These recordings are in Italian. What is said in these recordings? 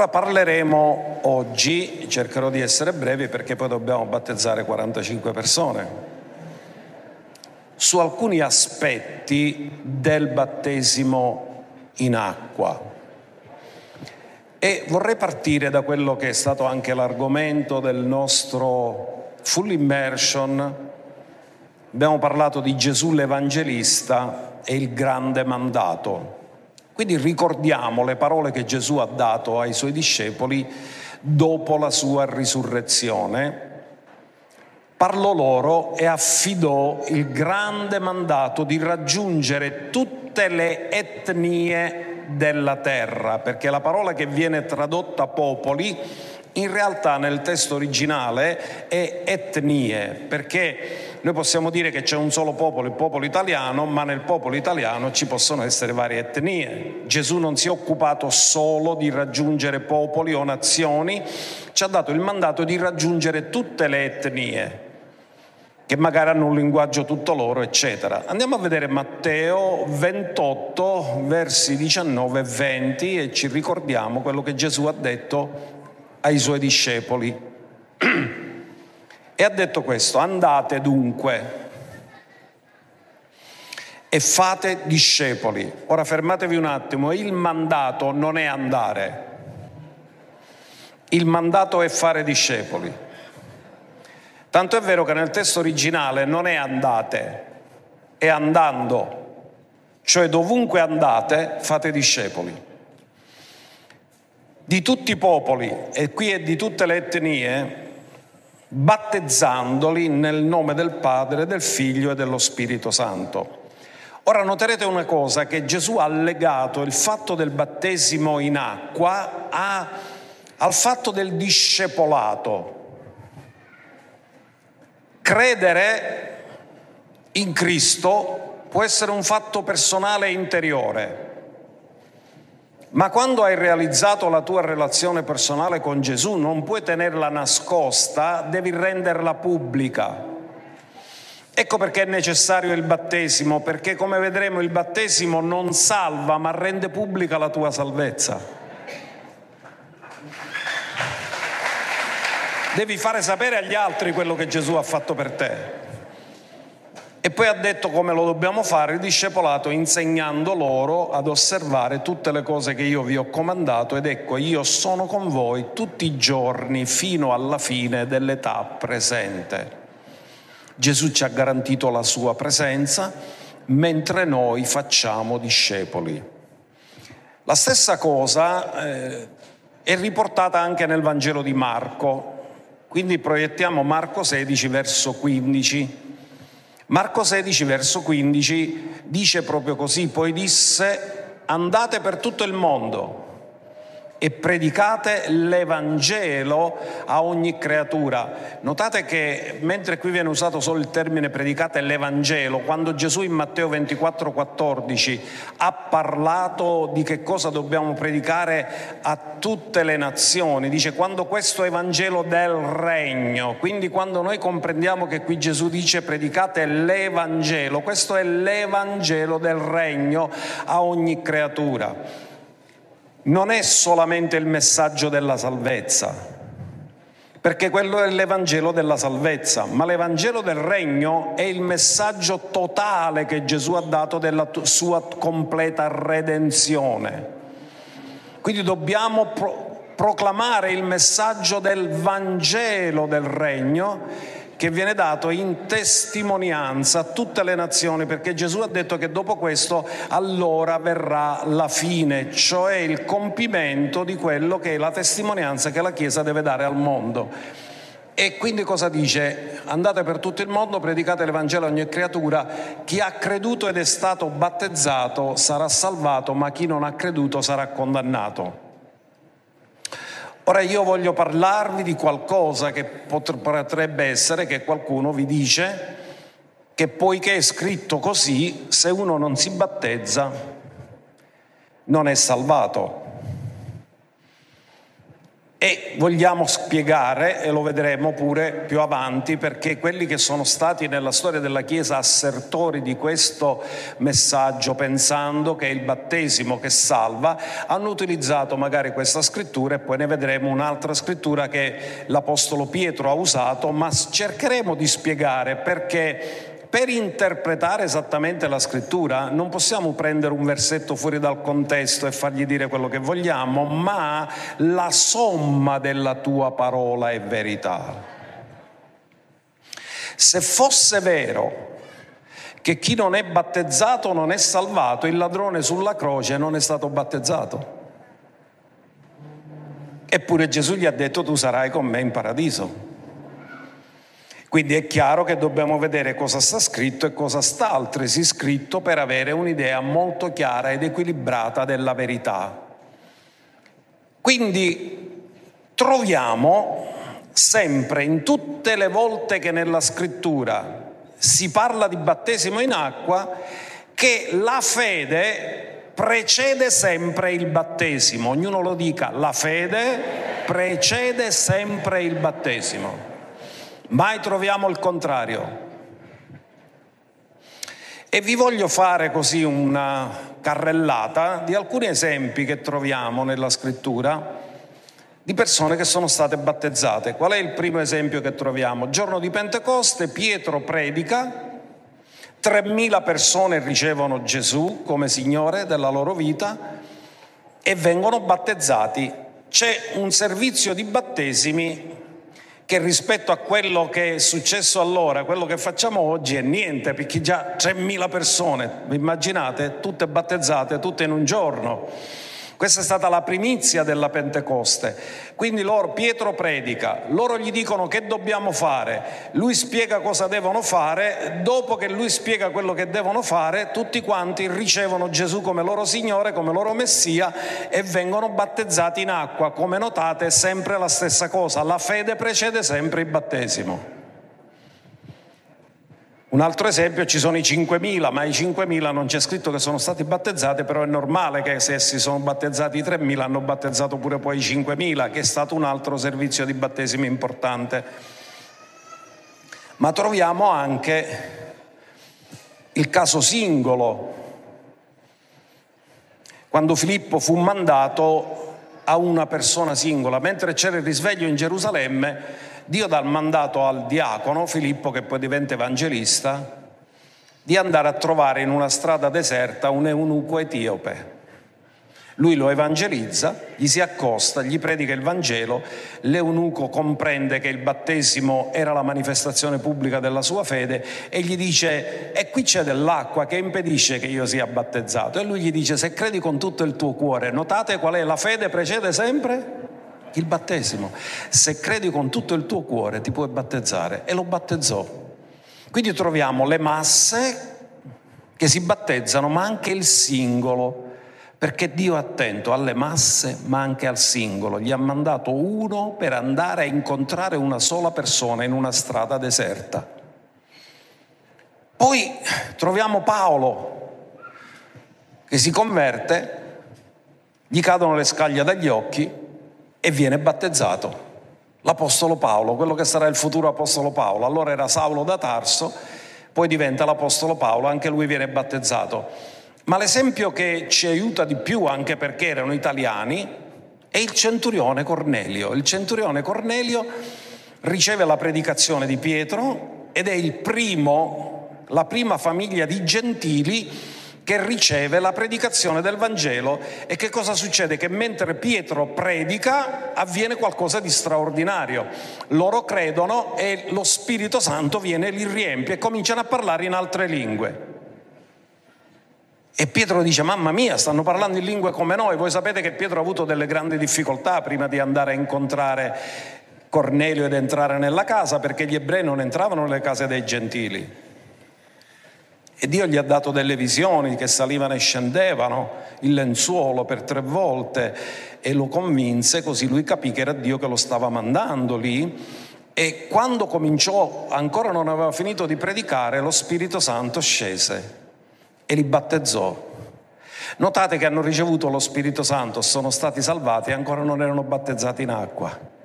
Allora parleremo oggi, cercherò di essere brevi perché poi dobbiamo battezzare 45 persone, su alcuni aspetti del battesimo in acqua. E vorrei partire da quello che è stato anche l'argomento del nostro full immersion. Abbiamo parlato di Gesù l'Evangelista e il grande mandato. Quindi ricordiamo le parole che Gesù ha dato ai suoi discepoli dopo la sua risurrezione. Parlò loro e affidò il grande mandato di raggiungere tutte le etnie della terra, perché la parola che viene tradotta popoli in realtà nel testo originale è etnie, perché noi possiamo dire che c'è un solo popolo, il popolo italiano, ma nel popolo italiano ci possono essere varie etnie. Gesù non si è occupato solo di raggiungere popoli o nazioni, ci ha dato il mandato di raggiungere tutte le etnie che magari hanno un linguaggio tutto loro, eccetera. Andiamo a vedere Matteo 28, versi 19 e 20 e ci ricordiamo quello che Gesù ha detto ai suoi discepoli. E ha detto questo, andate dunque e fate discepoli. Ora fermatevi un attimo, il mandato non è andare, il mandato è fare discepoli. Tanto è vero che nel testo originale non è andate, è andando, cioè dovunque andate fate discepoli. Di tutti i popoli, e qui è di tutte le etnie, battezzandoli nel nome del Padre, del Figlio e dello Spirito Santo. Ora noterete una cosa, che Gesù ha legato il fatto del battesimo in acqua a, al fatto del discepolato. Credere in Cristo può essere un fatto personale e interiore ma quando hai realizzato la tua relazione personale con Gesù non puoi tenerla nascosta, devi renderla pubblica. Ecco perché è necessario il battesimo, perché come vedremo il battesimo non salva, ma rende pubblica la tua salvezza. Devi fare sapere agli altri quello che Gesù ha fatto per te. E poi ha detto come lo dobbiamo fare il discepolato insegnando loro ad osservare tutte le cose che io vi ho comandato ed ecco io sono con voi tutti i giorni fino alla fine dell'età presente. Gesù ci ha garantito la sua presenza mentre noi facciamo discepoli. La stessa cosa eh, è riportata anche nel Vangelo di Marco, quindi proiettiamo Marco 16 verso 15. Marco 16, verso 15, dice proprio così, poi disse, andate per tutto il mondo e predicate l'Evangelo a ogni creatura. Notate che mentre qui viene usato solo il termine predicate l'Evangelo, quando Gesù in Matteo 24, 14 ha parlato di che cosa dobbiamo predicare a tutte le nazioni, dice quando questo Evangelo del regno, quindi quando noi comprendiamo che qui Gesù dice predicate l'Evangelo, questo è l'Evangelo del regno a ogni creatura non è solamente il messaggio della salvezza, perché quello è l'Evangelo della salvezza, ma l'Evangelo del Regno è il messaggio totale che Gesù ha dato della sua completa redenzione. Quindi dobbiamo pro- proclamare il messaggio del Vangelo del Regno che viene dato in testimonianza a tutte le nazioni, perché Gesù ha detto che dopo questo allora verrà la fine, cioè il compimento di quello che è la testimonianza che la Chiesa deve dare al mondo. E quindi cosa dice? Andate per tutto il mondo, predicate l'Evangelo a ogni creatura, chi ha creduto ed è stato battezzato sarà salvato, ma chi non ha creduto sarà condannato. Ora io voglio parlarvi di qualcosa che potrebbe essere che qualcuno vi dice che poiché è scritto così, se uno non si battezza non è salvato. E vogliamo spiegare, e lo vedremo pure più avanti, perché quelli che sono stati nella storia della Chiesa assertori di questo messaggio, pensando che è il battesimo che salva, hanno utilizzato magari questa scrittura e poi ne vedremo un'altra scrittura che l'Apostolo Pietro ha usato, ma cercheremo di spiegare perché per interpretare esattamente la scrittura non possiamo prendere un versetto fuori dal contesto e fargli dire quello che vogliamo, ma la somma della tua parola è verità. Se fosse vero che chi non è battezzato non è salvato, il ladrone sulla croce non è stato battezzato. Eppure Gesù gli ha detto tu sarai con me in paradiso. Quindi è chiaro che dobbiamo vedere cosa sta scritto e cosa sta altresì scritto per avere un'idea molto chiara ed equilibrata della verità. Quindi troviamo sempre in tutte le volte che nella scrittura si parla di battesimo in acqua che la fede precede sempre il battesimo. Ognuno lo dica, la fede precede sempre il battesimo. Mai troviamo il contrario. E vi voglio fare così una carrellata di alcuni esempi che troviamo nella scrittura di persone che sono state battezzate. Qual è il primo esempio che troviamo? Giorno di Pentecoste, Pietro predica, 3.000 persone ricevono Gesù come Signore della loro vita e vengono battezzati. C'è un servizio di battesimi che rispetto a quello che è successo allora, quello che facciamo oggi è niente, perché già 3.000 persone, immaginate, tutte battezzate, tutte in un giorno. Questa è stata la primizia della Pentecoste. Quindi loro, Pietro predica, loro gli dicono che dobbiamo fare, lui spiega cosa devono fare, dopo che lui spiega quello che devono fare, tutti quanti ricevono Gesù come loro Signore, come loro Messia e vengono battezzati in acqua. Come notate è sempre la stessa cosa, la fede precede sempre il battesimo. Un altro esempio, ci sono i 5.000, ma i 5.000 non c'è scritto che sono stati battezzati, però è normale che se si sono battezzati i 3.000 hanno battezzato pure poi i 5.000, che è stato un altro servizio di battesimo importante. Ma troviamo anche il caso singolo, quando Filippo fu mandato a una persona singola, mentre c'era il risveglio in Gerusalemme, Dio dà il mandato al diacono Filippo, che poi diventa evangelista, di andare a trovare in una strada deserta un eunuco etiope. Lui lo evangelizza, gli si accosta, gli predica il Vangelo, l'eunuco comprende che il battesimo era la manifestazione pubblica della sua fede e gli dice e qui c'è dell'acqua che impedisce che io sia battezzato e lui gli dice se credi con tutto il tuo cuore, notate qual è la fede precede sempre? Il battesimo. Se credi con tutto il tuo cuore ti puoi battezzare e lo battezzò. Quindi troviamo le masse che si battezzano, ma anche il singolo, perché Dio è attento alle masse, ma anche al singolo. Gli ha mandato uno per andare a incontrare una sola persona in una strada deserta. Poi troviamo Paolo che si converte, gli cadono le scaglie dagli occhi e viene battezzato. L'Apostolo Paolo, quello che sarà il futuro Apostolo Paolo. Allora era Saulo da Tarso, poi diventa l'Apostolo Paolo, anche lui viene battezzato. Ma l'esempio che ci aiuta di più, anche perché erano italiani, è il centurione Cornelio. Il centurione Cornelio riceve la predicazione di Pietro ed è il primo, la prima famiglia di gentili che riceve la predicazione del Vangelo e che cosa succede? Che mentre Pietro predica avviene qualcosa di straordinario. Loro credono e lo Spirito Santo viene e li riempie e cominciano a parlare in altre lingue. E Pietro dice, mamma mia, stanno parlando in lingue come noi. Voi sapete che Pietro ha avuto delle grandi difficoltà prima di andare a incontrare Cornelio ed entrare nella casa, perché gli ebrei non entravano nelle case dei gentili. E Dio gli ha dato delle visioni che salivano e scendevano, il lenzuolo per tre volte e lo convinse, così lui capì che era Dio che lo stava mandando lì. E quando cominciò, ancora non aveva finito di predicare, lo Spirito Santo scese e li battezzò. Notate che hanno ricevuto lo Spirito Santo, sono stati salvati e ancora non erano battezzati in acqua.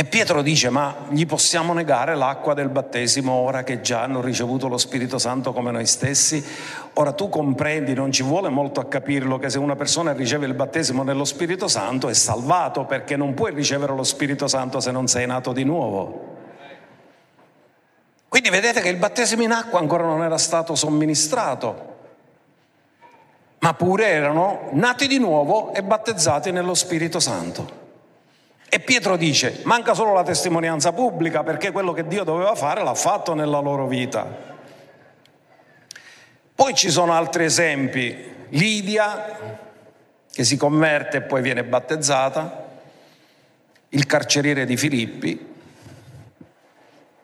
E Pietro dice, ma gli possiamo negare l'acqua del battesimo ora che già hanno ricevuto lo Spirito Santo come noi stessi? Ora tu comprendi, non ci vuole molto a capirlo, che se una persona riceve il battesimo nello Spirito Santo è salvato perché non puoi ricevere lo Spirito Santo se non sei nato di nuovo. Quindi vedete che il battesimo in acqua ancora non era stato somministrato, ma pure erano nati di nuovo e battezzati nello Spirito Santo. E Pietro dice, manca solo la testimonianza pubblica perché quello che Dio doveva fare l'ha fatto nella loro vita. Poi ci sono altri esempi, Lidia che si converte e poi viene battezzata, il carceriere di Filippi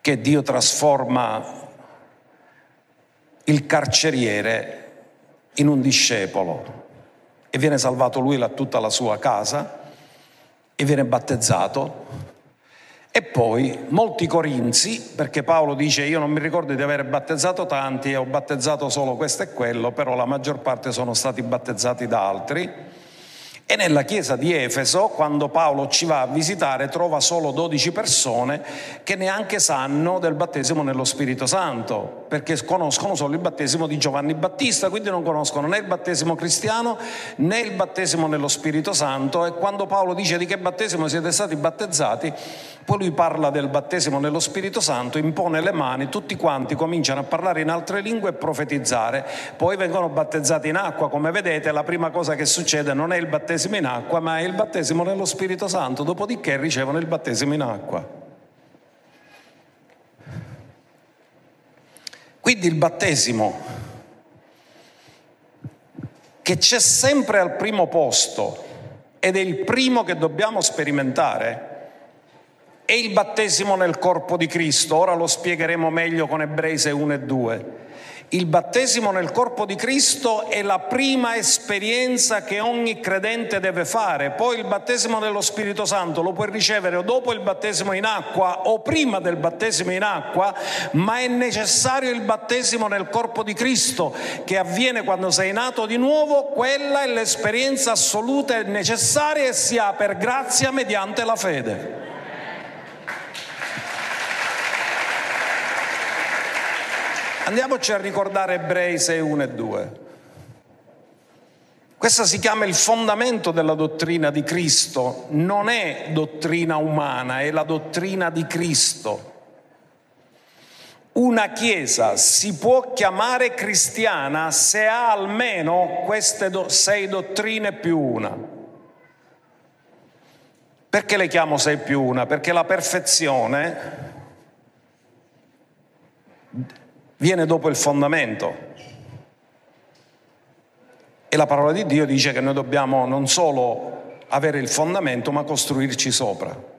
che Dio trasforma il carceriere in un discepolo e viene salvato lui e tutta la sua casa e viene battezzato. E poi molti corinzi, perché Paolo dice io non mi ricordo di aver battezzato tanti ho battezzato solo questo e quello, però la maggior parte sono stati battezzati da altri e nella chiesa di Efeso, quando Paolo ci va a visitare, trova solo 12 persone che neanche sanno del battesimo nello Spirito Santo, perché conoscono solo il battesimo di Giovanni Battista, quindi non conoscono né il battesimo cristiano né il battesimo nello Spirito Santo. E quando Paolo dice di che battesimo siete stati battezzati, poi lui parla del battesimo nello Spirito Santo, impone le mani, tutti quanti cominciano a parlare in altre lingue e profetizzare, poi vengono battezzati in acqua. Come vedete, la prima cosa che succede non è il battesimo in acqua, ma è il battesimo nello Spirito Santo, dopodiché ricevono il battesimo in acqua. Quindi il battesimo, che c'è sempre al primo posto ed è il primo che dobbiamo sperimentare, è il battesimo nel corpo di Cristo. Ora lo spiegheremo meglio con Ebrei 1 e 2. Il battesimo nel corpo di Cristo è la prima esperienza che ogni credente deve fare, poi il battesimo dello Spirito Santo lo puoi ricevere o dopo il battesimo in acqua o prima del battesimo in acqua, ma è necessario il battesimo nel corpo di Cristo che avviene quando sei nato di nuovo, quella è l'esperienza assoluta e necessaria e si ha per grazia mediante la fede. Andiamoci a ricordare Ebrei 6, 1 e 2. Questa si chiama il fondamento della dottrina di Cristo, non è dottrina umana, è la dottrina di Cristo. Una chiesa si può chiamare cristiana se ha almeno queste do- sei dottrine più una. Perché le chiamo sei più una? Perché la perfezione viene dopo il fondamento. E la parola di Dio dice che noi dobbiamo non solo avere il fondamento, ma costruirci sopra.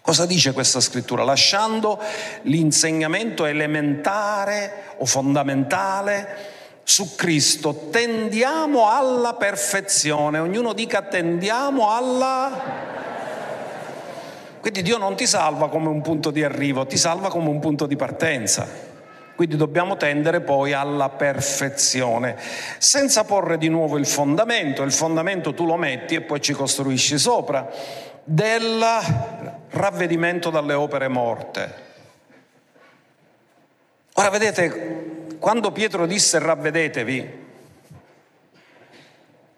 Cosa dice questa scrittura? Lasciando l'insegnamento elementare o fondamentale su Cristo, tendiamo alla perfezione. Ognuno dica tendiamo alla quindi Dio non ti salva come un punto di arrivo, ti salva come un punto di partenza. Quindi dobbiamo tendere poi alla perfezione, senza porre di nuovo il fondamento, il fondamento tu lo metti e poi ci costruisci sopra, del ravvedimento dalle opere morte. Ora vedete, quando Pietro disse ravvedetevi,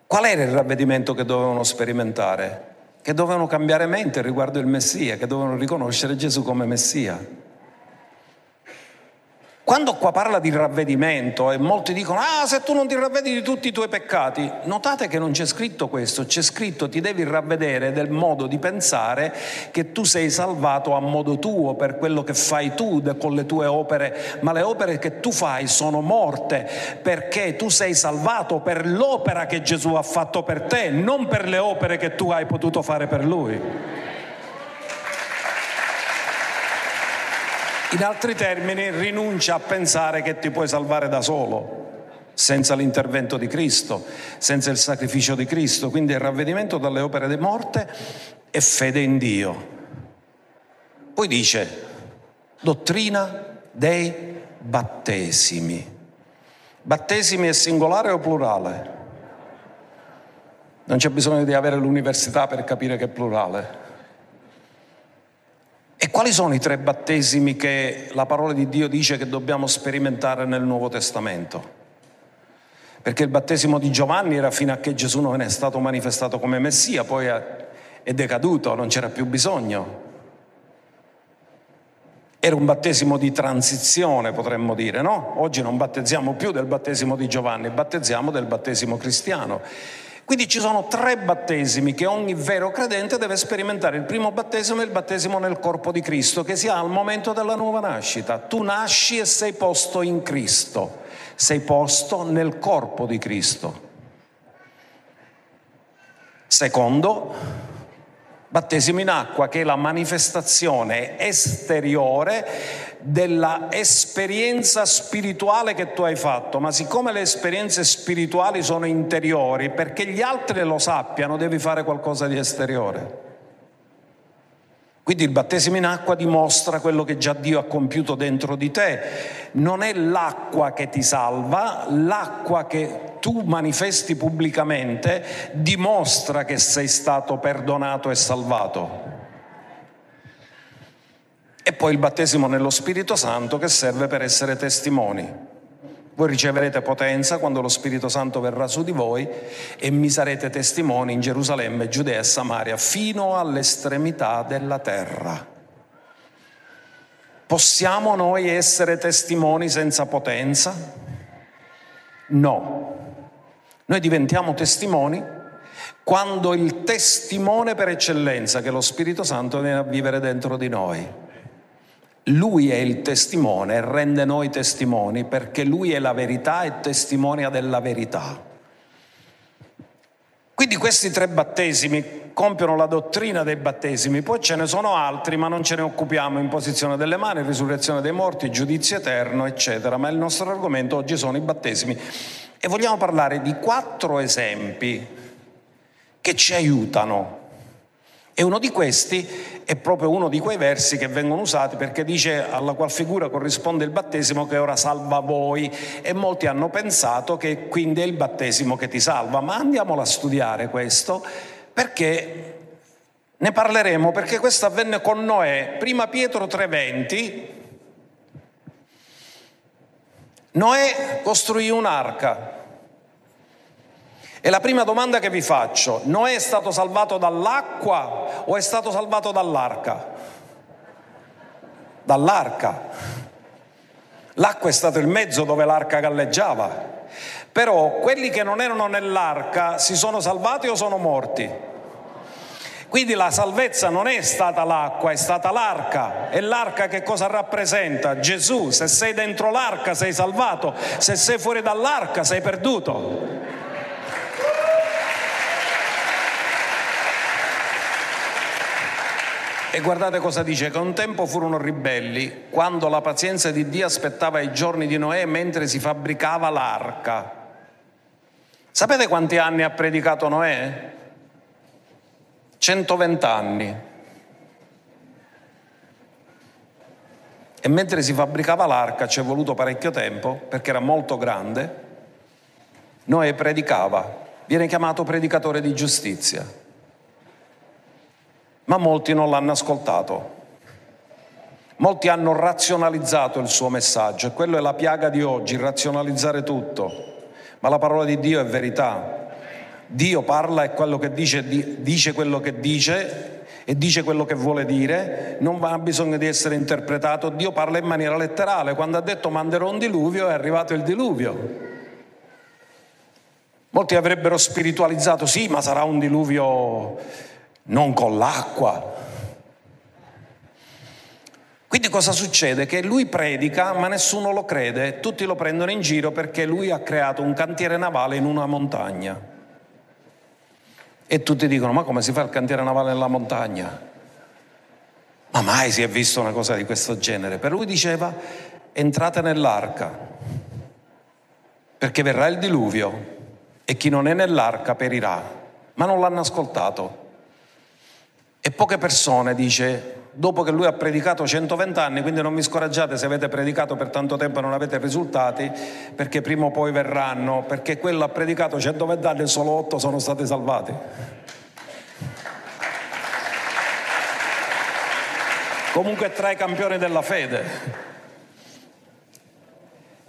qual era il ravvedimento che dovevano sperimentare? Che dovevano cambiare mente riguardo il Messia, che dovevano riconoscere Gesù come Messia. Quando qua parla di ravvedimento e molti dicono, ah se tu non ti ravvedi di tutti i tuoi peccati, notate che non c'è scritto questo, c'è scritto ti devi ravvedere del modo di pensare che tu sei salvato a modo tuo per quello che fai tu con le tue opere, ma le opere che tu fai sono morte perché tu sei salvato per l'opera che Gesù ha fatto per te, non per le opere che tu hai potuto fare per lui. In altri termini, rinuncia a pensare che ti puoi salvare da solo, senza l'intervento di Cristo, senza il sacrificio di Cristo. Quindi il ravvedimento dalle opere di morte e fede in Dio. Poi dice, dottrina dei battesimi. Battesimi è singolare o plurale? Non c'è bisogno di avere l'università per capire che è plurale. E quali sono i tre battesimi che la parola di Dio dice che dobbiamo sperimentare nel Nuovo Testamento? Perché il battesimo di Giovanni era fino a che Gesù non è stato manifestato come Messia, poi è decaduto, non c'era più bisogno. Era un battesimo di transizione, potremmo dire, no? Oggi non battezziamo più del battesimo di Giovanni, battezziamo del battesimo cristiano. Quindi ci sono tre battesimi che ogni vero credente deve sperimentare. Il primo battesimo è il battesimo nel corpo di Cristo, che si ha al momento della nuova nascita. Tu nasci e sei posto in Cristo, sei posto nel corpo di Cristo. Secondo, Battesimo in acqua che è la manifestazione esteriore della esperienza spirituale che tu hai fatto, ma siccome le esperienze spirituali sono interiori, perché gli altri lo sappiano, devi fare qualcosa di esteriore. Quindi il battesimo in acqua dimostra quello che già Dio ha compiuto dentro di te. Non è l'acqua che ti salva, l'acqua che tu manifesti pubblicamente dimostra che sei stato perdonato e salvato. E poi il battesimo nello Spirito Santo che serve per essere testimoni. Voi riceverete potenza quando lo Spirito Santo verrà su di voi e mi sarete testimoni in Gerusalemme, Giudea e Samaria fino all'estremità della terra. Possiamo noi essere testimoni senza potenza? No. Noi diventiamo testimoni quando il testimone per eccellenza, che è lo Spirito Santo, viene a vivere dentro di noi. Lui è il testimone rende noi testimoni perché lui è la verità e testimonia della verità. Quindi questi tre battesimi compiono la dottrina dei battesimi, poi ce ne sono altri, ma non ce ne occupiamo, imposizione delle mani, risurrezione dei morti, giudizio eterno, eccetera. Ma il nostro argomento oggi sono i battesimi e vogliamo parlare di quattro esempi che ci aiutano e uno di questi è proprio uno di quei versi che vengono usati perché dice alla qual figura corrisponde il battesimo che ora salva voi e molti hanno pensato che quindi è il battesimo che ti salva, ma andiamolo a studiare questo perché ne parleremo perché questo avvenne con Noè, prima Pietro 3:20. Noè costruì un'arca e la prima domanda che vi faccio, Noè è stato salvato dall'acqua o è stato salvato dall'arca? Dall'arca. L'acqua è stato il mezzo dove l'arca galleggiava. Però quelli che non erano nell'arca si sono salvati o sono morti? Quindi la salvezza non è stata l'acqua, è stata l'arca. E l'arca che cosa rappresenta? Gesù. Se sei dentro l'arca sei salvato, se sei fuori dall'arca sei perduto. E guardate cosa dice, che un tempo furono ribelli quando la pazienza di Dio aspettava i giorni di Noè mentre si fabbricava l'arca. Sapete quanti anni ha predicato Noè? 120 anni. E mentre si fabbricava l'arca ci è voluto parecchio tempo perché era molto grande. Noè predicava, viene chiamato predicatore di giustizia ma molti non l'hanno ascoltato. Molti hanno razionalizzato il suo messaggio e quello è la piaga di oggi, razionalizzare tutto. Ma la parola di Dio è verità. Dio parla e quello che dice, dice quello che dice e dice quello che vuole dire, non ha bisogno di essere interpretato. Dio parla in maniera letterale. Quando ha detto manderò un diluvio è arrivato il diluvio. Molti avrebbero spiritualizzato, sì, ma sarà un diluvio non con l'acqua. Quindi cosa succede? Che lui predica ma nessuno lo crede, tutti lo prendono in giro perché lui ha creato un cantiere navale in una montagna. E tutti dicono, ma come si fa il cantiere navale nella montagna? Ma mai si è visto una cosa di questo genere. Per lui diceva, entrate nell'arca, perché verrà il diluvio e chi non è nell'arca perirà. Ma non l'hanno ascoltato. E poche persone, dice, dopo che lui ha predicato 120 anni, quindi non vi scoraggiate se avete predicato per tanto tempo e non avete risultati, perché prima o poi verranno, perché quello ha predicato 120 anni e solo 8 sono stati salvati. Comunque tra i campioni della fede.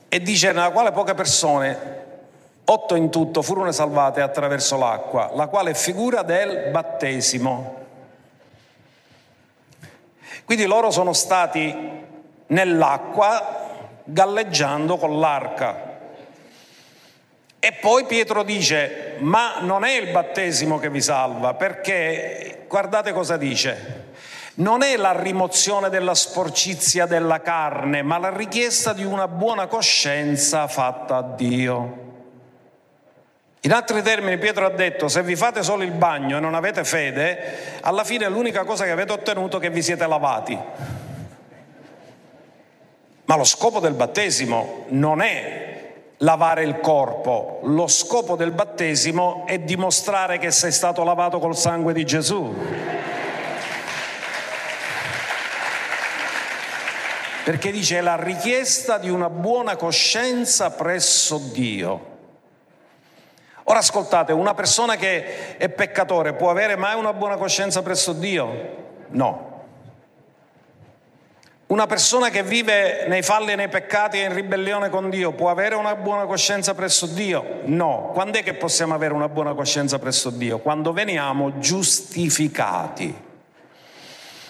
E dice nella quale poche persone, otto in tutto, furono salvate attraverso l'acqua, la quale è figura del battesimo. Quindi loro sono stati nell'acqua galleggiando con l'arca. E poi Pietro dice, ma non è il battesimo che vi salva, perché guardate cosa dice. Non è la rimozione della sporcizia della carne, ma la richiesta di una buona coscienza fatta a Dio. In altri termini Pietro ha detto, se vi fate solo il bagno e non avete fede, alla fine l'unica cosa che avete ottenuto è che vi siete lavati. Ma lo scopo del battesimo non è lavare il corpo, lo scopo del battesimo è dimostrare che sei stato lavato col sangue di Gesù. Perché dice la richiesta di una buona coscienza presso Dio. Ora ascoltate, una persona che è peccatore può avere mai una buona coscienza presso Dio? No. Una persona che vive nei falli e nei peccati e in ribellione con Dio può avere una buona coscienza presso Dio? No. Quando è che possiamo avere una buona coscienza presso Dio? Quando veniamo giustificati.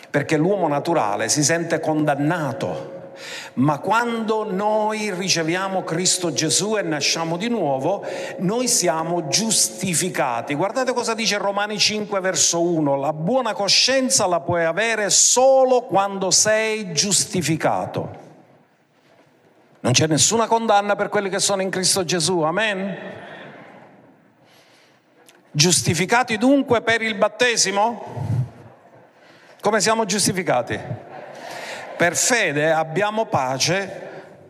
Perché l'uomo naturale si sente condannato ma quando noi riceviamo Cristo Gesù e nasciamo di nuovo, noi siamo giustificati. Guardate cosa dice Romani 5 verso 1, la buona coscienza la puoi avere solo quando sei giustificato. Non c'è nessuna condanna per quelli che sono in Cristo Gesù, amen? Giustificati dunque per il battesimo? Come siamo giustificati? Per fede abbiamo pace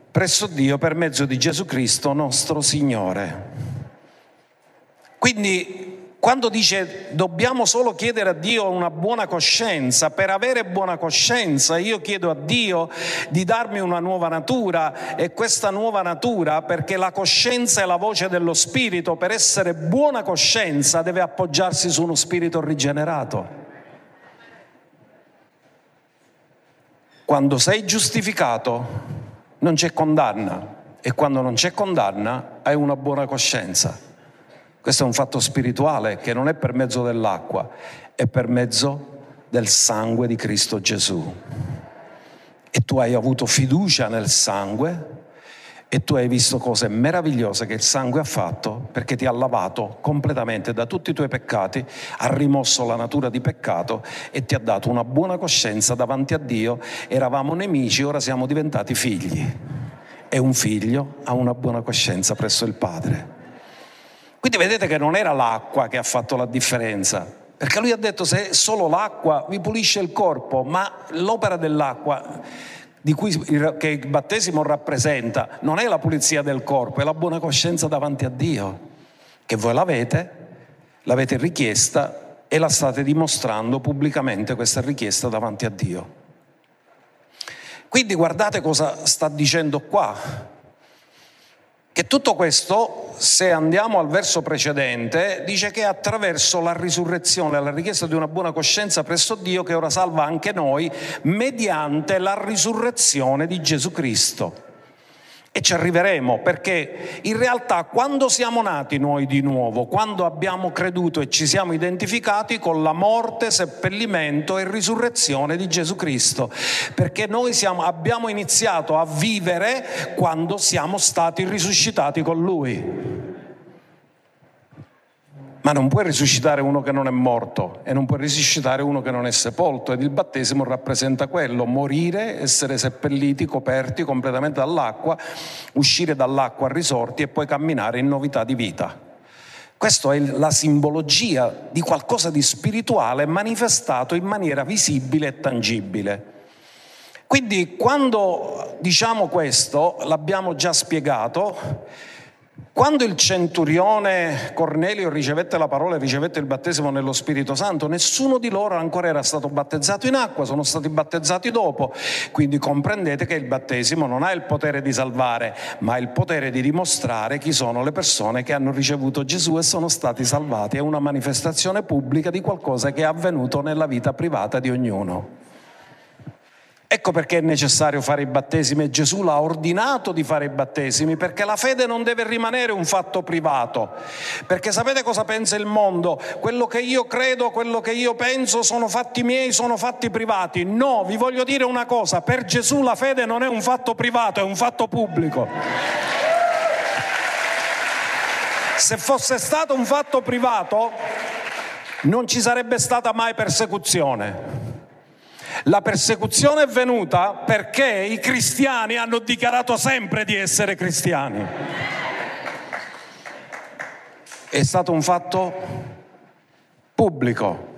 presso Dio per mezzo di Gesù Cristo nostro Signore. Quindi quando dice dobbiamo solo chiedere a Dio una buona coscienza, per avere buona coscienza io chiedo a Dio di darmi una nuova natura e questa nuova natura, perché la coscienza è la voce dello Spirito, per essere buona coscienza deve appoggiarsi su uno Spirito rigenerato. Quando sei giustificato non c'è condanna e quando non c'è condanna hai una buona coscienza. Questo è un fatto spirituale che non è per mezzo dell'acqua, è per mezzo del sangue di Cristo Gesù. E tu hai avuto fiducia nel sangue e tu hai visto cose meravigliose che il sangue ha fatto perché ti ha lavato completamente da tutti i tuoi peccati, ha rimosso la natura di peccato e ti ha dato una buona coscienza davanti a Dio. Eravamo nemici, ora siamo diventati figli. E un figlio ha una buona coscienza presso il Padre. Quindi vedete che non era l'acqua che ha fatto la differenza, perché lui ha detto se solo l'acqua vi pulisce il corpo, ma l'opera dell'acqua cui che il battesimo rappresenta non è la pulizia del corpo, è la buona coscienza davanti a Dio, che voi l'avete, l'avete richiesta e la state dimostrando pubblicamente questa richiesta davanti a Dio. Quindi guardate cosa sta dicendo qua. Che tutto questo, se andiamo al verso precedente, dice che attraverso la risurrezione, la richiesta di una buona coscienza presso Dio, che ora salva anche noi, mediante la risurrezione di Gesù Cristo. E ci arriveremo perché in realtà quando siamo nati noi di nuovo, quando abbiamo creduto e ci siamo identificati con la morte, seppellimento e risurrezione di Gesù Cristo, perché noi siamo, abbiamo iniziato a vivere quando siamo stati risuscitati con Lui. Ma non puoi risuscitare uno che non è morto e non puoi risuscitare uno che non è sepolto ed il battesimo rappresenta quello, morire, essere seppelliti, coperti completamente dall'acqua, uscire dall'acqua risorti e poi camminare in novità di vita. Questa è la simbologia di qualcosa di spirituale manifestato in maniera visibile e tangibile. Quindi quando diciamo questo, l'abbiamo già spiegato, Quando il centurione Cornelio ricevette la parola e ricevette il battesimo nello Spirito Santo, nessuno di loro ancora era stato battezzato in acqua, sono stati battezzati dopo. Quindi comprendete che il battesimo non ha il potere di salvare, ma il potere di dimostrare chi sono le persone che hanno ricevuto Gesù e sono stati salvati. È una manifestazione pubblica di qualcosa che è avvenuto nella vita privata di ognuno. Ecco perché è necessario fare i battesimi e Gesù l'ha ordinato di fare i battesimi, perché la fede non deve rimanere un fatto privato. Perché sapete cosa pensa il mondo? Quello che io credo, quello che io penso sono fatti miei, sono fatti privati. No, vi voglio dire una cosa, per Gesù la fede non è un fatto privato, è un fatto pubblico. Se fosse stato un fatto privato, non ci sarebbe stata mai persecuzione. La persecuzione è venuta perché i cristiani hanno dichiarato sempre di essere cristiani. È stato un fatto pubblico.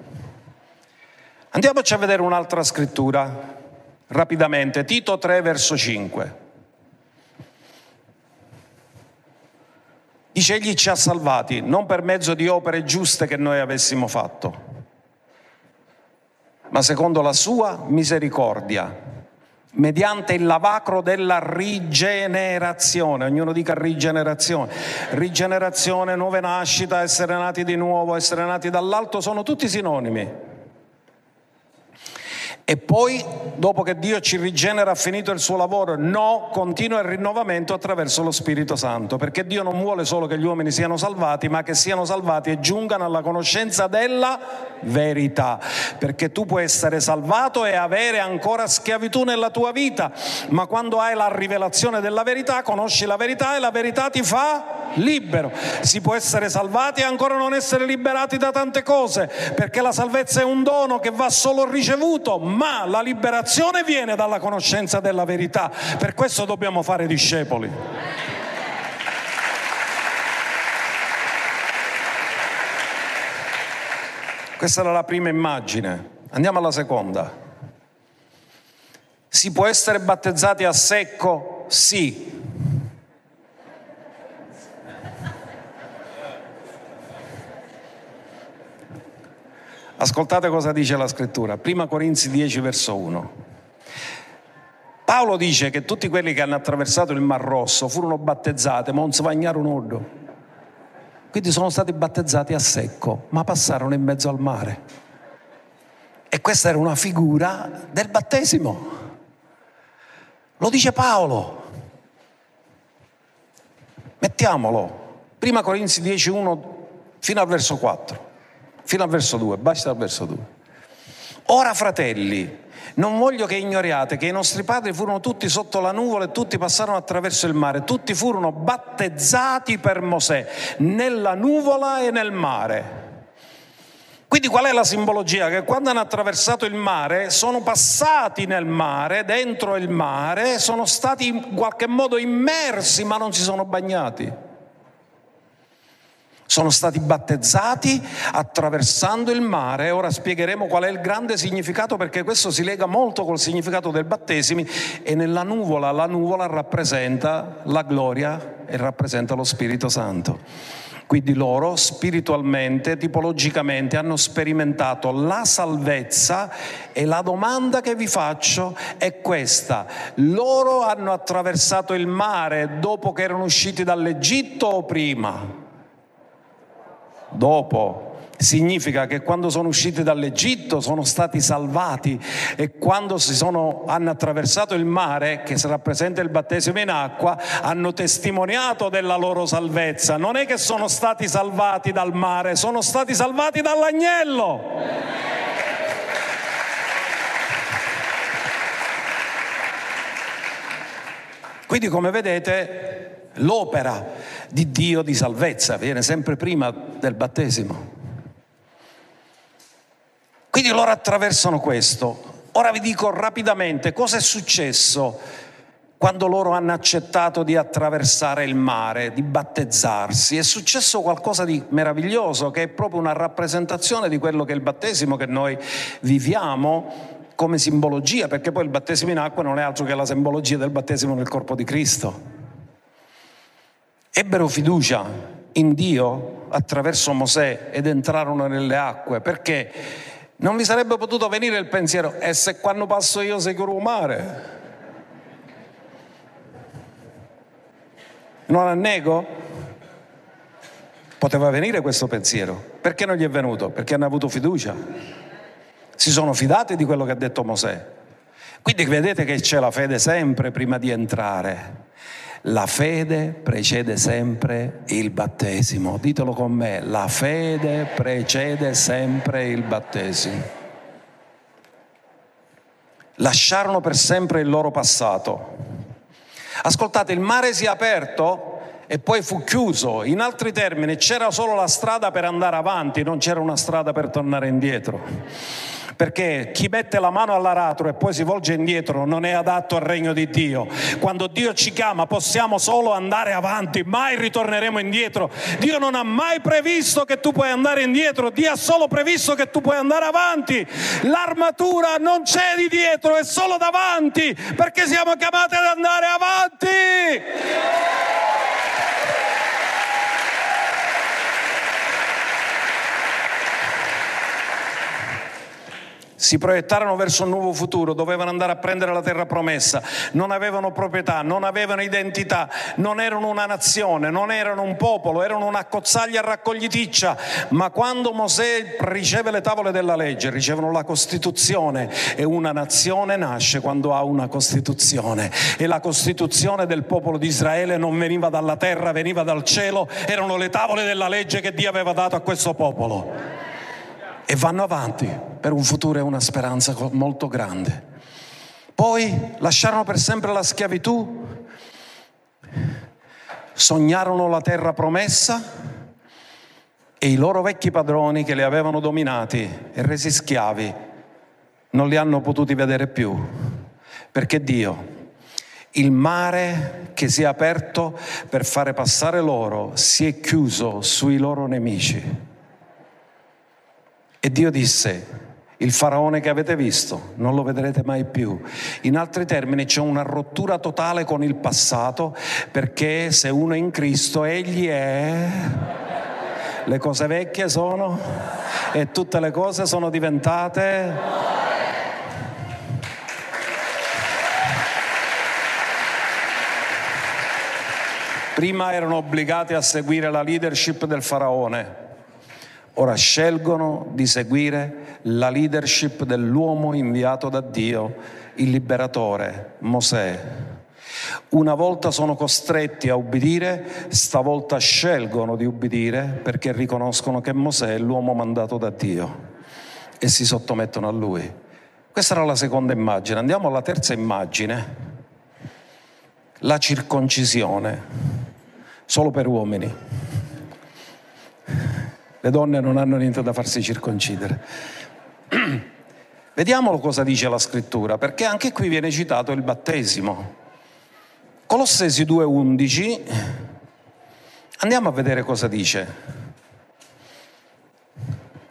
Andiamoci a vedere un'altra scrittura, rapidamente, Tito 3 verso 5. Dice, egli ci ha salvati, non per mezzo di opere giuste che noi avessimo fatto ma secondo la sua misericordia, mediante il lavacro della rigenerazione, ognuno dica rigenerazione, rigenerazione, nuova nascita, essere nati di nuovo, essere nati dall'alto, sono tutti sinonimi. E poi, dopo che Dio ci rigenera, ha finito il suo lavoro, no, continua il rinnovamento attraverso lo Spirito Santo, perché Dio non vuole solo che gli uomini siano salvati, ma che siano salvati e giungano alla conoscenza della verità, perché tu puoi essere salvato e avere ancora schiavitù nella tua vita, ma quando hai la rivelazione della verità, conosci la verità e la verità ti fa libero. Si può essere salvati e ancora non essere liberati da tante cose, perché la salvezza è un dono che va solo ricevuto, ma la liberazione viene dalla conoscenza della verità. Per questo dobbiamo fare discepoli. Questa era la prima immagine. Andiamo alla seconda. Si può essere battezzati a secco? Sì. Ascoltate cosa dice la scrittura, prima Corinzi 10 verso 1. Paolo dice che tutti quelli che hanno attraversato il Mar Rosso furono battezzati, ma non si bagnarono ordo. Quindi sono stati battezzati a secco, ma passarono in mezzo al mare. E questa era una figura del battesimo. Lo dice Paolo. Mettiamolo. Prima Corinzi 10, 1 fino al verso 4 fino al verso 2, basta al verso 2. Ora fratelli, non voglio che ignoriate che i nostri padri furono tutti sotto la nuvola e tutti passarono attraverso il mare, tutti furono battezzati per Mosè nella nuvola e nel mare. Quindi qual è la simbologia? Che quando hanno attraversato il mare sono passati nel mare, dentro il mare, sono stati in qualche modo immersi ma non si sono bagnati sono stati battezzati attraversando il mare. Ora spiegheremo qual è il grande significato perché questo si lega molto col significato del battesimo e nella nuvola, la nuvola rappresenta la gloria e rappresenta lo Spirito Santo. Quindi loro spiritualmente, tipologicamente hanno sperimentato la salvezza e la domanda che vi faccio è questa. Loro hanno attraversato il mare dopo che erano usciti dall'Egitto o prima? Dopo. Significa che quando sono usciti dall'Egitto sono stati salvati e quando sono, hanno attraversato il mare, che rappresenta il battesimo in acqua, hanno testimoniato della loro salvezza. Non è che sono stati salvati dal mare, sono stati salvati dall'agnello. Quindi come vedete l'opera di Dio di salvezza, viene sempre prima del battesimo. Quindi loro attraversano questo. Ora vi dico rapidamente cosa è successo quando loro hanno accettato di attraversare il mare, di battezzarsi. È successo qualcosa di meraviglioso che è proprio una rappresentazione di quello che è il battesimo che noi viviamo come simbologia, perché poi il battesimo in acqua non è altro che la simbologia del battesimo nel corpo di Cristo. Ebbero fiducia in Dio attraverso Mosè ed entrarono nelle acque, perché non vi sarebbe potuto venire il pensiero, e se quando passo io sicuro mare? Non annego? Poteva venire questo pensiero. Perché non gli è venuto? Perché hanno avuto fiducia. Si sono fidati di quello che ha detto Mosè. Quindi vedete che c'è la fede sempre prima di entrare. La fede precede sempre il battesimo. Ditelo con me, la fede precede sempre il battesimo. Lasciarono per sempre il loro passato. Ascoltate, il mare si è aperto e poi fu chiuso. In altri termini, c'era solo la strada per andare avanti, non c'era una strada per tornare indietro perché chi mette la mano all'aratro e poi si volge indietro non è adatto al regno di Dio. Quando Dio ci chiama possiamo solo andare avanti, mai ritorneremo indietro. Dio non ha mai previsto che tu puoi andare indietro, Dio ha solo previsto che tu puoi andare avanti. L'armatura non c'è di dietro, è solo davanti, perché siamo chiamati ad andare avanti. Si proiettarono verso un nuovo futuro, dovevano andare a prendere la terra promessa, non avevano proprietà, non avevano identità, non erano una nazione, non erano un popolo, erano una cozzaglia raccogliticcia, ma quando Mosè riceve le tavole della legge, ricevono la Costituzione e una nazione nasce quando ha una Costituzione. E la Costituzione del popolo di Israele non veniva dalla terra, veniva dal cielo, erano le tavole della legge che Dio aveva dato a questo popolo e vanno avanti per un futuro e una speranza molto grande. Poi lasciarono per sempre la schiavitù, sognarono la terra promessa e i loro vecchi padroni che li avevano dominati e resi schiavi non li hanno potuti vedere più, perché Dio, il mare che si è aperto per fare passare loro, si è chiuso sui loro nemici. E Dio disse, il faraone che avete visto non lo vedrete mai più. In altri termini c'è una rottura totale con il passato perché se uno è in Cristo egli è... Le cose vecchie sono e tutte le cose sono diventate... Prima erano obbligati a seguire la leadership del faraone, ora scelgono di seguire la leadership dell'uomo inviato da Dio, il liberatore, Mosè. Una volta sono costretti a ubbidire, stavolta scelgono di ubbidire perché riconoscono che Mosè è l'uomo mandato da Dio e si sottomettono a lui. Questa era la seconda immagine. Andiamo alla terza immagine, la circoncisione, solo per uomini. Le donne non hanno niente da farsi circoncidere. Vediamolo cosa dice la scrittura, perché anche qui viene citato il battesimo. Colossesi 2.11, andiamo a vedere cosa dice.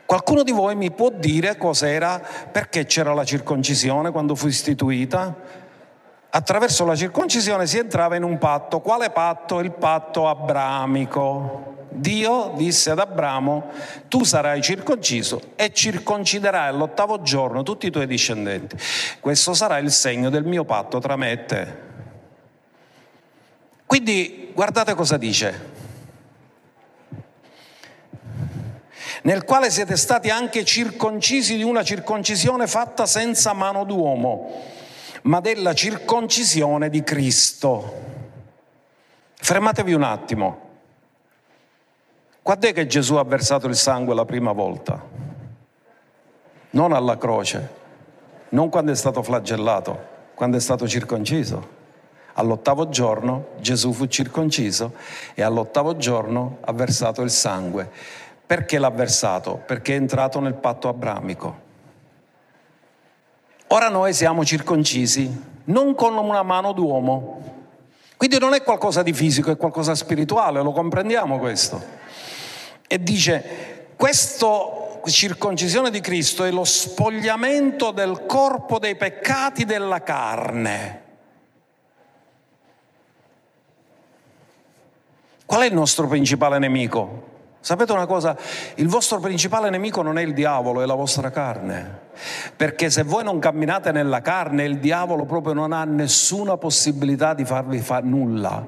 Qualcuno di voi mi può dire cos'era, perché c'era la circoncisione quando fu istituita? Attraverso la circoncisione si entrava in un patto. Quale patto? Il patto abramico. Dio disse ad Abramo, tu sarai circonciso e circonciderai all'ottavo giorno tutti i tuoi discendenti. Questo sarà il segno del mio patto tra me e te. Quindi guardate cosa dice. Nel quale siete stati anche circoncisi di una circoncisione fatta senza mano d'uomo, ma della circoncisione di Cristo. Fermatevi un attimo. Quando è che Gesù ha versato il sangue la prima volta? Non alla croce, non quando è stato flagellato, quando è stato circonciso. All'ottavo giorno Gesù fu circonciso e all'ottavo giorno ha versato il sangue. Perché l'ha versato? Perché è entrato nel patto abramico. Ora noi siamo circoncisi, non con una mano d'uomo. Quindi non è qualcosa di fisico, è qualcosa spirituale, lo comprendiamo questo e dice questo circoncisione di Cristo è lo spogliamento del corpo dei peccati della carne. Qual è il nostro principale nemico? Sapete una cosa? Il vostro principale nemico non è il diavolo, è la vostra carne. Perché se voi non camminate nella carne, il diavolo proprio non ha nessuna possibilità di farvi fare nulla.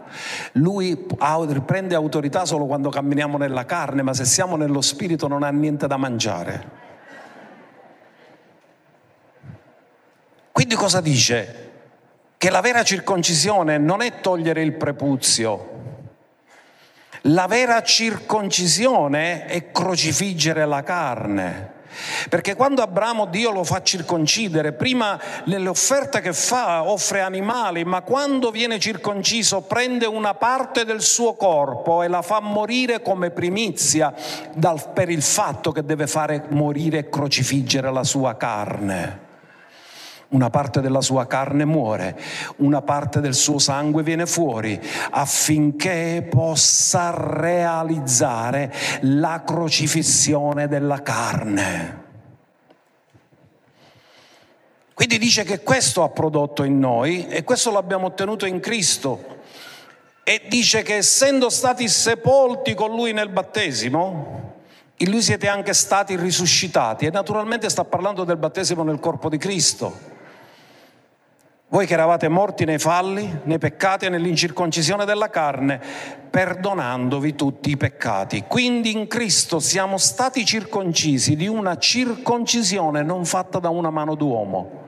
Lui prende autorità solo quando camminiamo nella carne, ma se siamo nello spirito non ha niente da mangiare. Quindi cosa dice? Che la vera circoncisione non è togliere il prepuzio, la vera circoncisione è crocifiggere la carne. Perché quando Abramo Dio lo fa circoncidere, prima nelle offerte che fa offre animali, ma quando viene circonciso prende una parte del suo corpo e la fa morire come primizia dal, per il fatto che deve fare morire e crocifiggere la sua carne una parte della sua carne muore, una parte del suo sangue viene fuori affinché possa realizzare la crocifissione della carne. Quindi dice che questo ha prodotto in noi e questo l'abbiamo ottenuto in Cristo. E dice che essendo stati sepolti con lui nel battesimo, in lui siete anche stati risuscitati e naturalmente sta parlando del battesimo nel corpo di Cristo. Voi che eravate morti nei falli, nei peccati e nell'incirconcisione della carne, perdonandovi tutti i peccati. Quindi in Cristo siamo stati circoncisi di una circoncisione non fatta da una mano d'uomo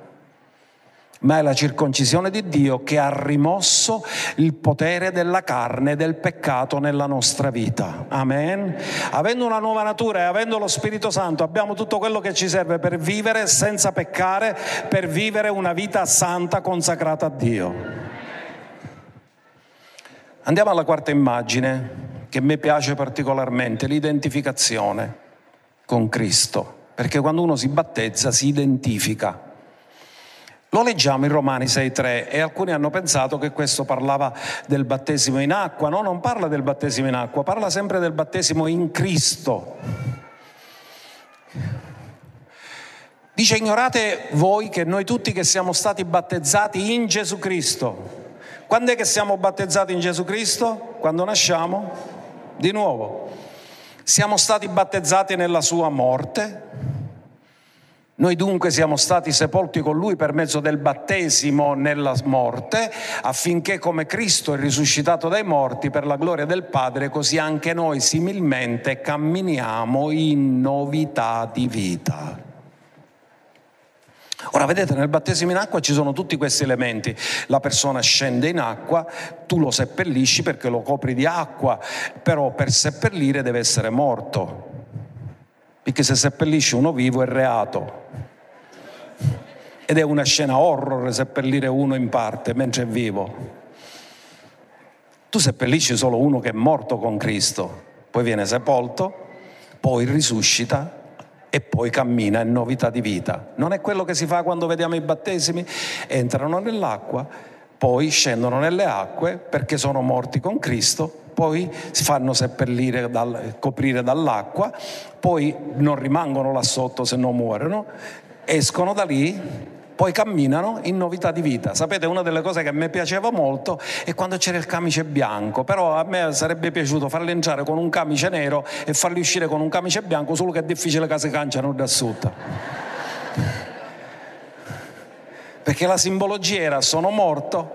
ma è la circoncisione di Dio che ha rimosso il potere della carne e del peccato nella nostra vita. Amen. Avendo una nuova natura e avendo lo Spirito Santo abbiamo tutto quello che ci serve per vivere senza peccare, per vivere una vita santa consacrata a Dio. Andiamo alla quarta immagine che me piace particolarmente, l'identificazione con Cristo, perché quando uno si battezza si identifica lo leggiamo in Romani 6.3 e alcuni hanno pensato che questo parlava del battesimo in acqua, no, non parla del battesimo in acqua, parla sempre del battesimo in Cristo. Dice ignorate voi che noi tutti che siamo stati battezzati in Gesù Cristo. Quando è che siamo battezzati in Gesù Cristo? Quando nasciamo di nuovo. Siamo stati battezzati nella sua morte noi dunque siamo stati sepolti con lui per mezzo del battesimo nella morte, affinché come Cristo è risuscitato dai morti per la gloria del Padre, così anche noi similmente camminiamo in novità di vita. Ora vedete, nel battesimo in acqua ci sono tutti questi elementi. La persona scende in acqua, tu lo seppellisci perché lo copri di acqua, però per seppellire deve essere morto perché se seppellisce uno vivo è reato. Ed è una scena horror seppellire uno in parte mentre è vivo. Tu seppellisci solo uno che è morto con Cristo, poi viene sepolto, poi risuscita e poi cammina in novità di vita. Non è quello che si fa quando vediamo i battesimi? Entrano nell'acqua, poi scendono nelle acque perché sono morti con Cristo poi si fanno seppellire, dal, coprire dall'acqua, poi non rimangono là sotto se non muoiono, escono da lì, poi camminano in novità di vita. Sapete, una delle cose che a me piaceva molto è quando c'era il camice bianco, però a me sarebbe piaciuto farli entrare con un camice nero e farli uscire con un camice bianco, solo che è difficile che si canciano da sotto. Perché la simbologia era sono morto,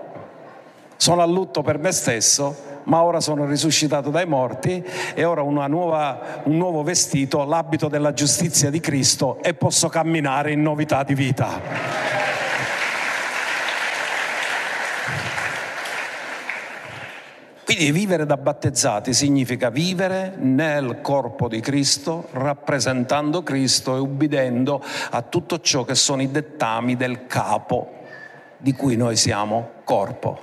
sono a lutto per me stesso, ma ora sono risuscitato dai morti e ora nuova, un nuovo vestito, l'abito della giustizia di Cristo e posso camminare in novità di vita. Quindi vivere da battezzati significa vivere nel corpo di Cristo, rappresentando Cristo e ubbidendo a tutto ciò che sono i dettami del capo di cui noi siamo corpo.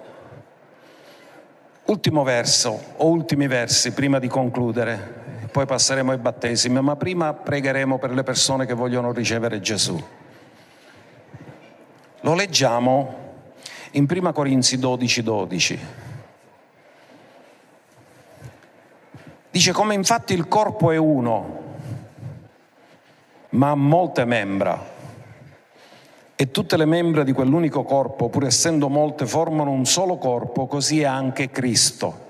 Ultimo verso o ultimi versi prima di concludere, poi passeremo ai battesimi, ma prima pregheremo per le persone che vogliono ricevere Gesù. Lo leggiamo in 1 Corinzi 12, 12. Dice come infatti il corpo è uno, ma ha molte membra e tutte le membra di quell'unico corpo, pur essendo molte, formano un solo corpo, così è anche Cristo.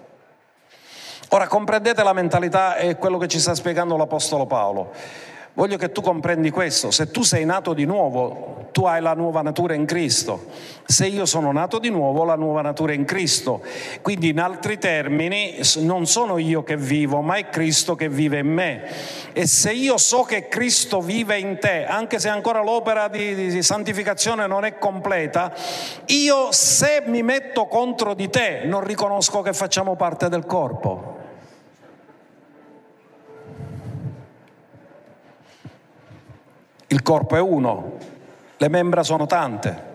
Ora comprendete la mentalità e quello che ci sta spiegando l'Apostolo Paolo. Voglio che tu comprendi questo, se tu sei nato di nuovo, tu hai la nuova natura in Cristo. Se io sono nato di nuovo, la nuova natura in Cristo. Quindi in altri termini non sono io che vivo, ma è Cristo che vive in me. E se io so che Cristo vive in te, anche se ancora l'opera di, di santificazione non è completa, io se mi metto contro di te non riconosco che facciamo parte del corpo. Il corpo è uno, le membra sono tante.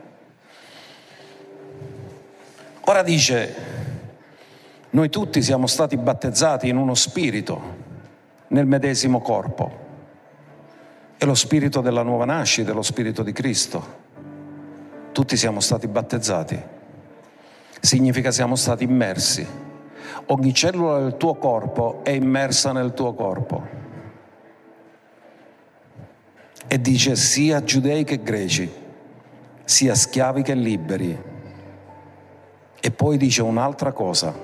Ora dice, noi tutti siamo stati battezzati in uno spirito, nel medesimo corpo. È lo spirito della nuova nascita, lo spirito di Cristo. Tutti siamo stati battezzati. Significa siamo stati immersi. Ogni cellula del tuo corpo è immersa nel tuo corpo e dice sia giudei che greci, sia schiavi che liberi. E poi dice un'altra cosa,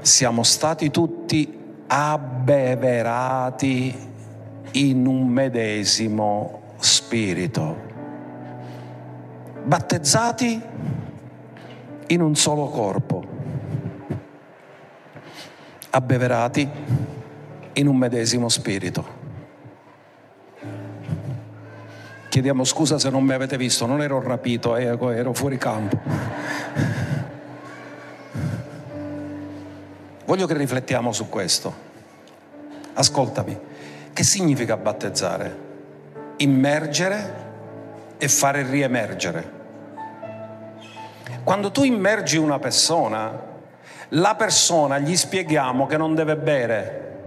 siamo stati tutti abbeverati in un medesimo spirito, battezzati in un solo corpo, abbeverati in un medesimo spirito. Chiediamo scusa se non mi avete visto, non ero rapito, eh, ero fuori campo. Voglio che riflettiamo su questo. Ascoltami, che significa battezzare? Immergere e fare riemergere. Quando tu immergi una persona, la persona gli spieghiamo che non deve bere.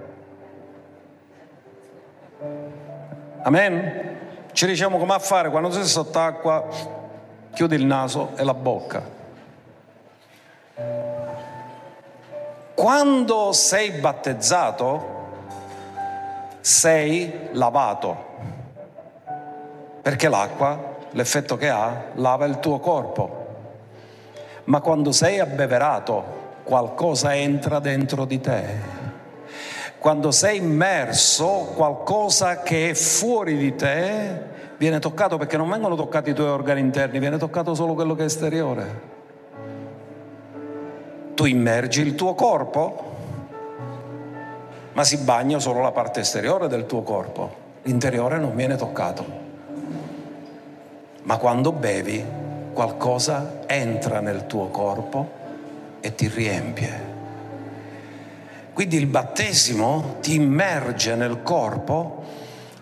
Amen? Ci diciamo come fare quando sei sott'acqua, chiudi il naso e la bocca. Quando sei battezzato, sei lavato, perché l'acqua, l'effetto che ha, lava il tuo corpo. Ma quando sei abbeverato, qualcosa entra dentro di te quando sei immerso, qualcosa che è fuori di te viene toccato perché non vengono toccati i tuoi organi interni, viene toccato solo quello che è esteriore. Tu immergi il tuo corpo, ma si bagna solo la parte esteriore del tuo corpo, l'interiore non viene toccato. Ma quando bevi, qualcosa entra nel tuo corpo e ti riempie. Quindi il battesimo ti immerge nel corpo,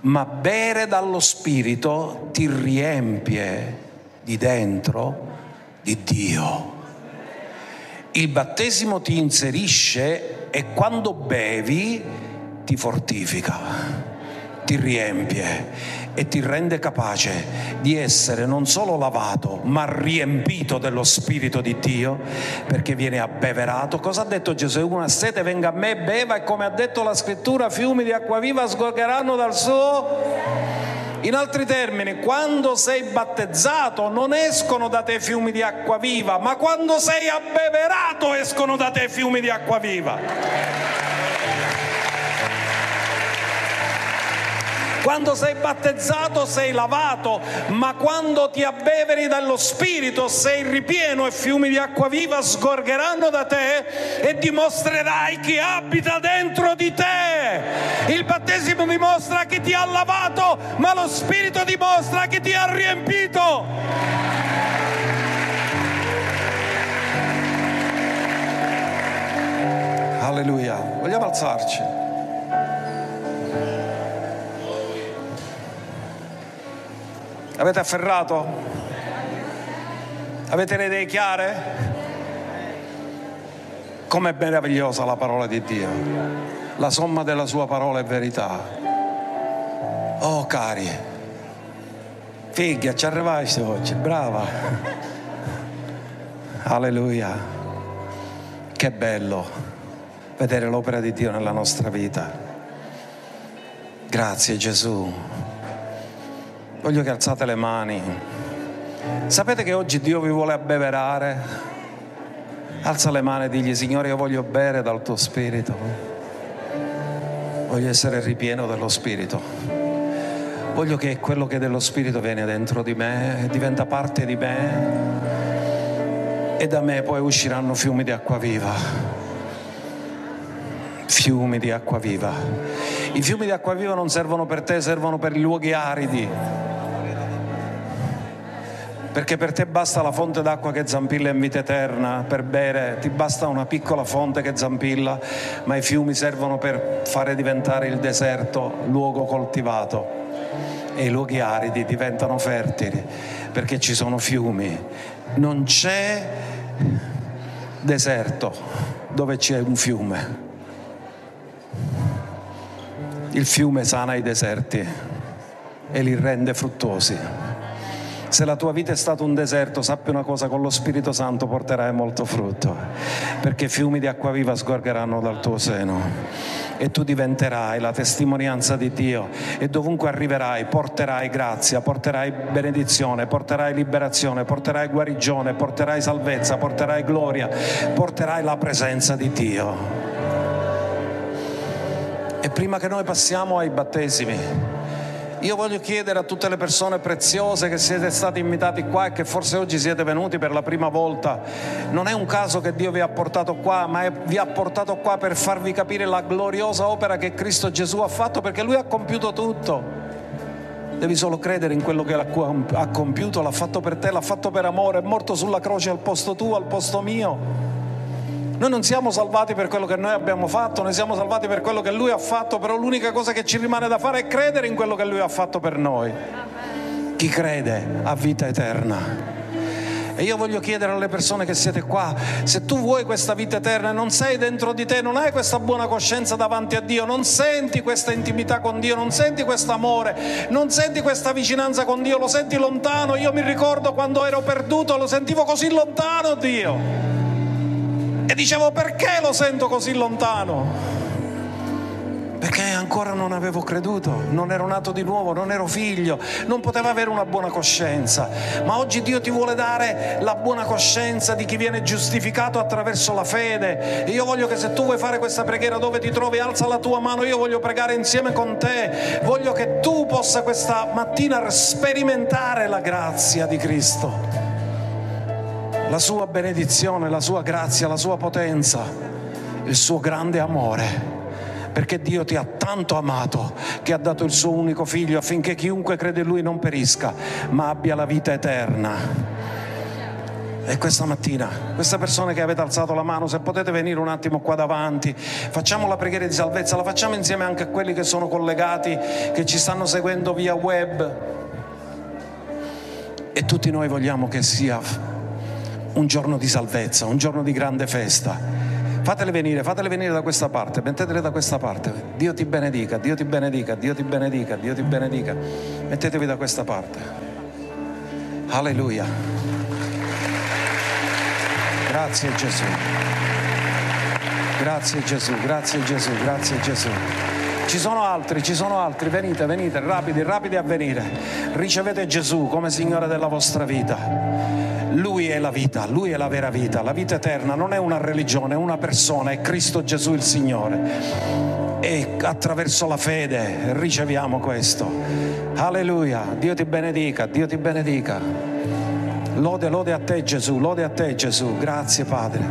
ma bere dallo Spirito ti riempie di dentro di Dio. Il battesimo ti inserisce e quando bevi ti fortifica, ti riempie e ti rende capace di essere non solo lavato, ma riempito dello Spirito di Dio, perché viene abbeverato. Cosa ha detto Gesù? Una sete venga a me, beva e come ha detto la scrittura, fiumi di acqua viva sgorgeranno dal suo... In altri termini, quando sei battezzato non escono da te fiumi di acqua viva, ma quando sei abbeverato escono da te fiumi di acqua viva. Quando sei battezzato sei lavato, ma quando ti abbeveri dallo Spirito sei ripieno e fiumi di acqua viva sgorgeranno da te e dimostrerai chi abita dentro di te. Il battesimo dimostra che ti ha lavato, ma lo Spirito dimostra che ti ha riempito. Alleluia. Vogliamo alzarci? Avete afferrato? Avete le idee chiare? Com'è meravigliosa la parola di Dio. La somma della sua parola è verità. Oh cari, figlia, ci arrivaste oggi, brava. Alleluia. Che bello vedere l'opera di Dio nella nostra vita. Grazie Gesù. Voglio che alzate le mani. Sapete che oggi Dio vi vuole abbeverare? Alza le mani e digli, Signore, io voglio bere dal tuo spirito. Voglio essere ripieno dello spirito. Voglio che quello che dello spirito viene dentro di me diventa parte di me e da me poi usciranno fiumi di acqua viva. Fiumi di acqua viva. I fiumi di acqua viva non servono per te, servono per i luoghi aridi perché per te basta la fonte d'acqua che zampilla in vita eterna per bere, ti basta una piccola fonte che zampilla, ma i fiumi servono per fare diventare il deserto luogo coltivato e i luoghi aridi diventano fertili perché ci sono fiumi. Non c'è deserto dove c'è un fiume. Il fiume sana i deserti e li rende fruttuosi. Se la tua vita è stato un deserto, sappi una cosa, con lo Spirito Santo porterai molto frutto, perché fiumi di acqua viva sgorgeranno dal tuo seno e tu diventerai la testimonianza di Dio e dovunque arriverai porterai grazia, porterai benedizione, porterai liberazione, porterai guarigione, porterai salvezza, porterai gloria, porterai la presenza di Dio. E prima che noi passiamo ai battesimi, io voglio chiedere a tutte le persone preziose che siete stati invitati qua e che forse oggi siete venuti per la prima volta, non è un caso che Dio vi ha portato qua, ma è, vi ha portato qua per farvi capire la gloriosa opera che Cristo Gesù ha fatto perché Lui ha compiuto tutto. Devi solo credere in quello che ha compiuto, l'ha fatto per te, l'ha fatto per amore, è morto sulla croce al posto tuo, al posto mio. Noi non siamo salvati per quello che noi abbiamo fatto, noi siamo salvati per quello che Lui ha fatto, però l'unica cosa che ci rimane da fare è credere in quello che Lui ha fatto per noi. Chi crede ha vita eterna. E io voglio chiedere alle persone che siete qua, se tu vuoi questa vita eterna e non sei dentro di te, non hai questa buona coscienza davanti a Dio, non senti questa intimità con Dio, non senti questo amore, non senti questa vicinanza con Dio, lo senti lontano. Io mi ricordo quando ero perduto, lo sentivo così lontano Dio. E dicevo perché lo sento così lontano? Perché ancora non avevo creduto, non ero nato di nuovo, non ero figlio, non potevo avere una buona coscienza. Ma oggi Dio ti vuole dare la buona coscienza di chi viene giustificato attraverso la fede. E io voglio che se tu vuoi fare questa preghiera dove ti trovi, alza la tua mano, io voglio pregare insieme con te. Voglio che tu possa questa mattina sperimentare la grazia di Cristo la sua benedizione, la sua grazia, la sua potenza, il suo grande amore. Perché Dio ti ha tanto amato che ha dato il suo unico figlio affinché chiunque crede in lui non perisca, ma abbia la vita eterna. E questa mattina, queste persone che avete alzato la mano, se potete venire un attimo qua davanti, facciamo la preghiera di salvezza, la facciamo insieme anche a quelli che sono collegati, che ci stanno seguendo via web. E tutti noi vogliamo che sia un giorno di salvezza, un giorno di grande festa. Fatele venire, fatele venire da questa parte, mettetele da questa parte. Dio ti benedica, Dio ti benedica, Dio ti benedica, Dio ti benedica. Mettetevi da questa parte. Alleluia. Grazie Gesù. Grazie Gesù, grazie Gesù, grazie Gesù. Ci sono altri, ci sono altri, venite, venite, rapidi, rapidi a venire. Ricevete Gesù come Signore della vostra vita. Lui è la vita, Lui è la vera vita, la vita eterna non è una religione, è una persona, è Cristo Gesù il Signore. E attraverso la fede riceviamo questo. Alleluia, Dio ti benedica, Dio ti benedica. Lode, lode a te Gesù, lode a te Gesù, grazie Padre.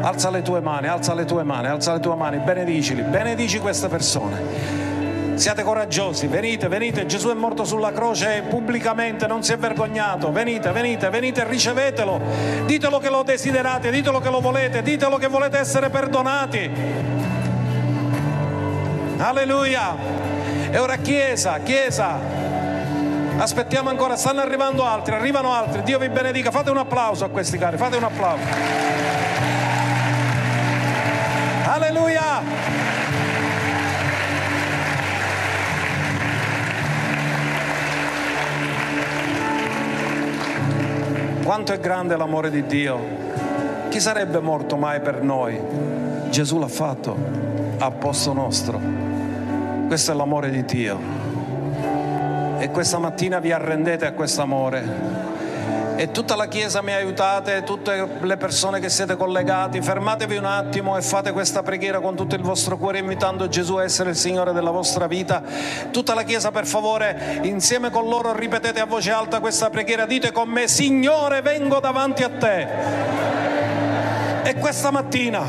Alza le tue mani, alza le tue mani, alza le tue mani, benedicili, benedici queste persone. Siate coraggiosi, venite, venite, Gesù è morto sulla croce pubblicamente, non si è vergognato, venite, venite, venite, ricevetelo, ditelo che lo desiderate, ditelo che lo volete, ditelo che volete essere perdonati. Alleluia. E ora Chiesa, Chiesa, aspettiamo ancora, stanno arrivando altri, arrivano altri, Dio vi benedica, fate un applauso a questi cari, fate un applauso. Alleluia. Quanto è grande l'amore di Dio? Chi sarebbe morto mai per noi? Gesù l'ha fatto a posto nostro. Questo è l'amore di Dio. E questa mattina vi arrendete a questo amore e tutta la Chiesa mi aiutate, tutte le persone che siete collegati, fermatevi un attimo e fate questa preghiera con tutto il vostro cuore invitando Gesù a essere il Signore della vostra vita. Tutta la Chiesa per favore insieme con loro ripetete a voce alta questa preghiera, dite con me Signore vengo davanti a te. E questa mattina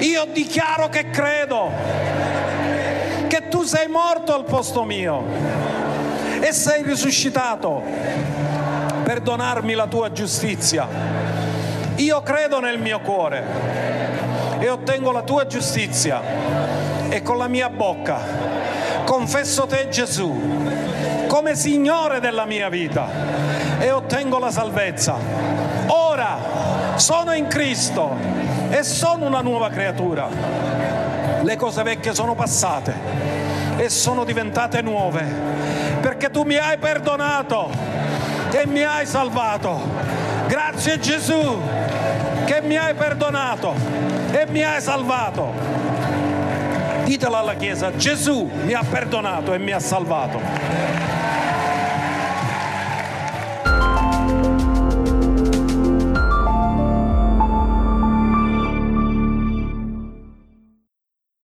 io dichiaro che credo che tu sei morto al posto mio e sei risuscitato per donarmi la tua giustizia. Io credo nel mio cuore e ottengo la tua giustizia e con la mia bocca confesso te Gesù come Signore della mia vita e ottengo la salvezza. Ora sono in Cristo e sono una nuova creatura. Le cose vecchie sono passate e sono diventate nuove perché tu mi hai perdonato e mi hai salvato. Grazie Gesù che mi hai perdonato e mi hai salvato. Ditelo alla Chiesa, Gesù mi ha perdonato e mi ha salvato.